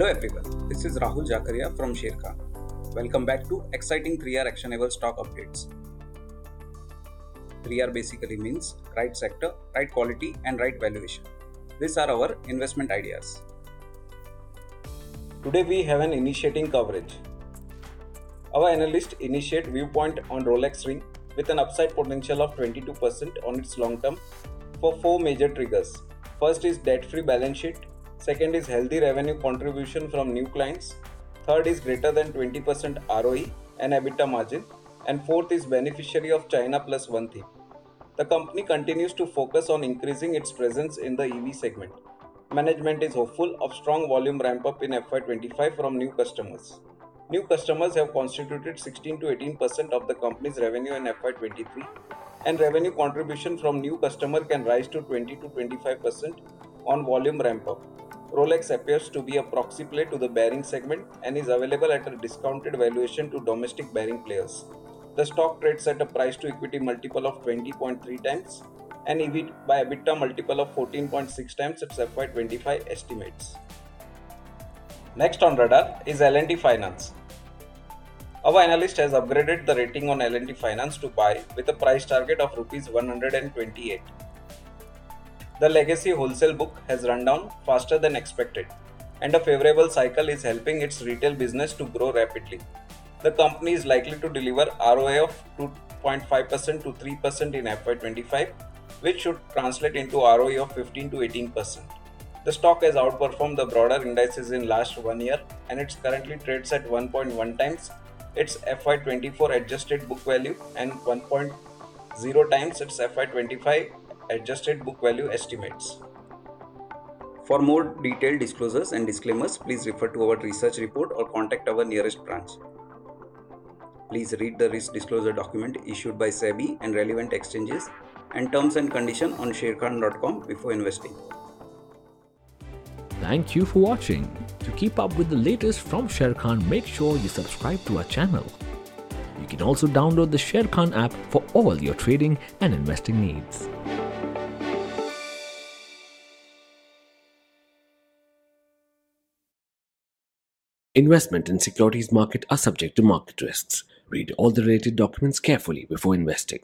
Hello everyone, this is Rahul Jakaria from Sharekhan. Welcome back to exciting 3R actionable stock updates. 3R basically means right sector, right quality, and right valuation. These are our investment ideas. Today we have an initiating coverage. Our analyst initiate viewpoint on Rolex ring with an upside potential of 22% on its long term for four major triggers. First is debt free balance sheet, Second is healthy revenue contribution from new clients. Third is greater than 20% ROE and EBITDA margin. And fourth is beneficiary of China plus one theme. The company continues to focus on increasing its presence in the EV segment. Management is hopeful of strong volume ramp up in FY25 from new customers. New customers have constituted 16 to 18% of the company's revenue in FY23, and revenue contribution from new customer can rise to 20 to 25% on volume ramp up. Rolex appears to be a proxy play to the bearing segment and is available at a discounted valuation to domestic bearing players. The stock trades at a price to equity multiple of 20.3 times and EV by EBITDA multiple of 14.6 times its FY25 estimates. Next on radar is L&T Finance. Our analyst has upgraded the rating on L&T Finance to buy with a price target of rupees 128. The legacy wholesale book has run down faster than expected, and a favorable cycle is helping its retail business to grow rapidly. The company is likely to deliver ROA of 2.5% to 3% in FY25, which should translate into ROE of 15 to 18%. The stock has outperformed the broader indices in last one year and it currently trades at 1.1 times its FY24 adjusted book value and 1.0 times its FY25 adjusted book value estimates. For more detailed disclosures and disclaimers, please refer to our research report or contact our nearest branch. Please read the risk disclosure document issued by SEBI and relevant exchanges and terms and conditions on sharekhan.com before investing. Thank you for watching. To keep up with the latest from Sharekhan, make sure you subscribe to our channel. You can also download the Sharekhan app for all your trading and investing needs. Investment in securities market are subject to market risks. Read all the related documents carefully before investing.